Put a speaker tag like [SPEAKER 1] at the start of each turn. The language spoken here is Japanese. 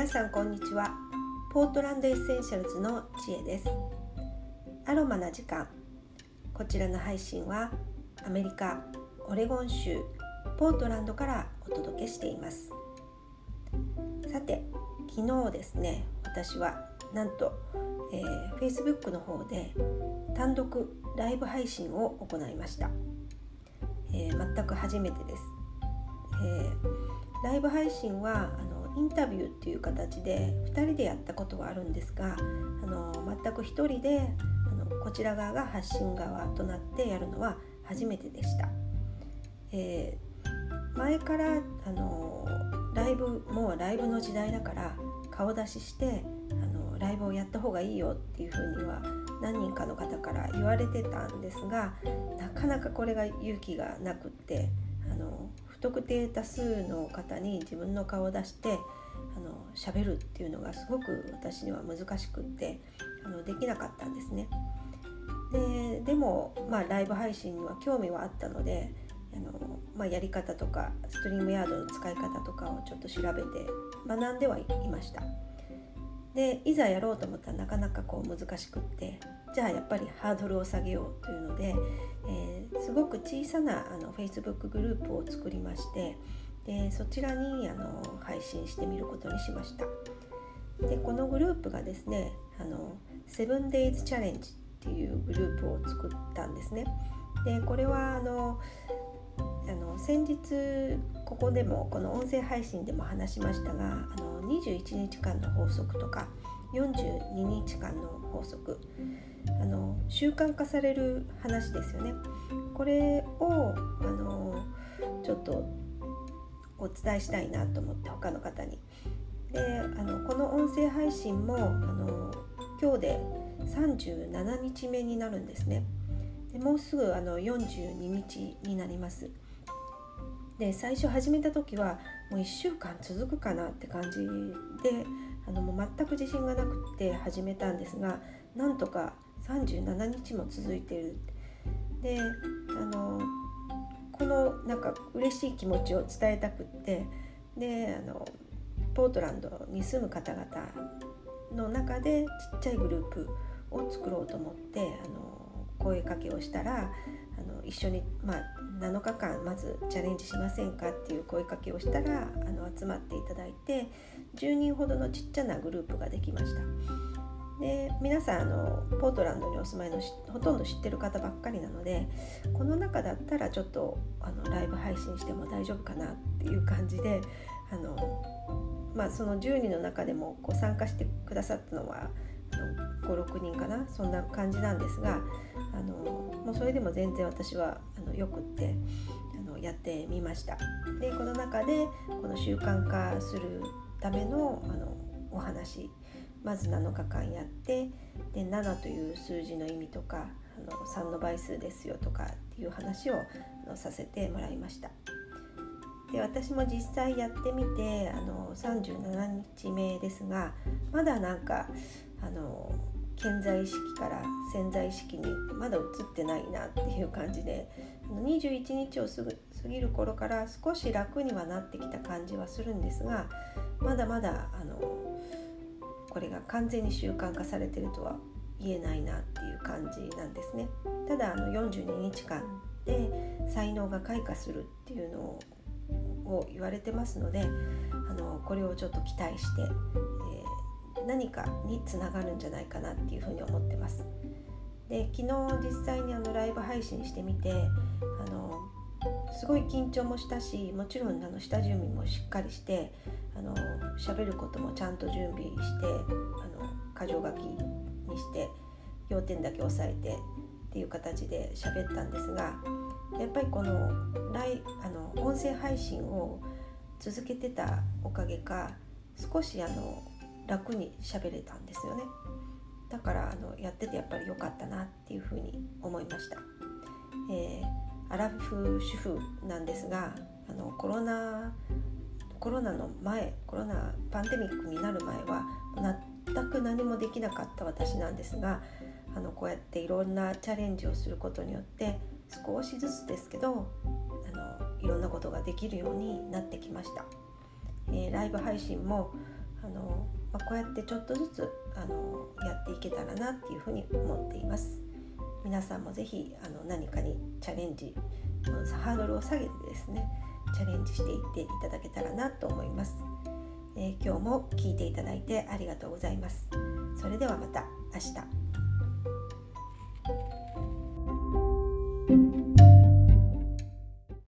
[SPEAKER 1] 皆さんこんにちは。ポートランドエッセンシャルズの知恵です。アロマな時間。こちらの配信はアメリカオレゴン州ポートランドからお届けしています。さて昨日ですね私はなんと、えー、Facebook の方で単独ライブ配信を行いました、えー、全く初めてです、えー、ライブ配信はあのインタビューっていう形で2人でやったことはあるんですがあの全く1人であのこちら側が発信側となってやるのは初めてでした。えー、前からあのライブもうライブの時代だから顔出ししてあのライブをやった方がいいよっていうふうには何人かの方から言われてたんですがなかなかこれが勇気がなくってあの特定多数の方に自分の顔を出してあの喋るっていうのがすごく私には難しくってあのできなかったんですね。ででも、まあ、ライブ配信には興味はあったのであの、まあ、やり方とかストリームヤードの使い方とかをちょっと調べて学んではいました。でいざやろうと思ったらなかなかこう難しくってじゃあやっぱりハードルを下げようというので、えー、すごく小さなあの Facebook グループを作りましてでそちらにあの配信してみることにしました。でこのグループがですねあの 7days チャレンジっていうグループを作ったんですね。でこれはあのあの先日ここでもこの音声配信でも話しましたがあの21日間の法則とか42日間の法則あの習慣化される話ですよね。これをあのちょっとお伝えしたいなと思って他の方に。であのこの音声配信もあの今日で37日目になるんですね。でもうすぐあの42日になります。で最初始めた時はもう1週間続くかなって感じであのもう全く自信がなくて始めたんですがなんとか37日も続いてる。であのこのなんか嬉しい気持ちを伝えたくってであのポートランドに住む方々の中でちっちゃいグループを作ろうと思ってあの声かけをしたらあの一緒に、まあ、7日間まずチャレンジしませんかっていう声かけをしたらあの集まっていただいて10人ほどのちっちゃなグループができました。で皆さんあのポートランドにお住まいのほとんど知ってる方ばっかりなのでこの中だったらちょっとあのライブ配信しても大丈夫かなっていう感じであの、まあ、その10人の中でもこう参加してくださったのは56人かなそんな感じなんですがあのもうそれでも全然私はあのよくってあのやってみました。でこの中でこの習慣化するためのあのお話まず7日間やってで7という数字の意味とかあの3の倍数ですよとかっていう話をあのさせてもらいました。で私も実際やってみてあの37日目ですがまだなんかあの健在意識から潜在意識にまだ移ってないなっていう感じで21日を過ぎる頃から少し楽にはなってきた感じはするんですがまだまだあのこれが完全に習慣化されてるとは言えないなっていう感じなんですね。ただあの42日間で才能が開花するっていうのを言われてますのであのこれをちょっと期待して、何かにつながるんじゃないかなっていうふうに思ってます。で昨日実際にあのライブ配信してみてあのすごい緊張もしたしもちろんあの下準備もしっかりしてあの喋ることもちゃんと準備してあの箇条書きにして要点だけ押さえてっていう形で喋ったんですがやっぱりこのライあの音声配信を続けてたおかげか少しあの楽に喋れたんですよね。だからあのやっててやっぱり良かったなっていうふうに思いました、えー、アラフ主婦なんですがあのコロナコロナの前コロナパンデミックになる前は全く何もできなかった私なんですがあのこうやっていろんなチャレンジをすることによって少しずつですけどあのいろんなことができるようになってきました、えー、ライブ配信もあの、まあ、こうやってちょっとずつあのやっていけたらなっていうふうに思っています。皆さんもぜひあの何かにチャレンジハードルを下げてですねチャレンジしていっていただけたらなと思います、えー、今日も聞いていただいてありがとうございます。それではまた明日。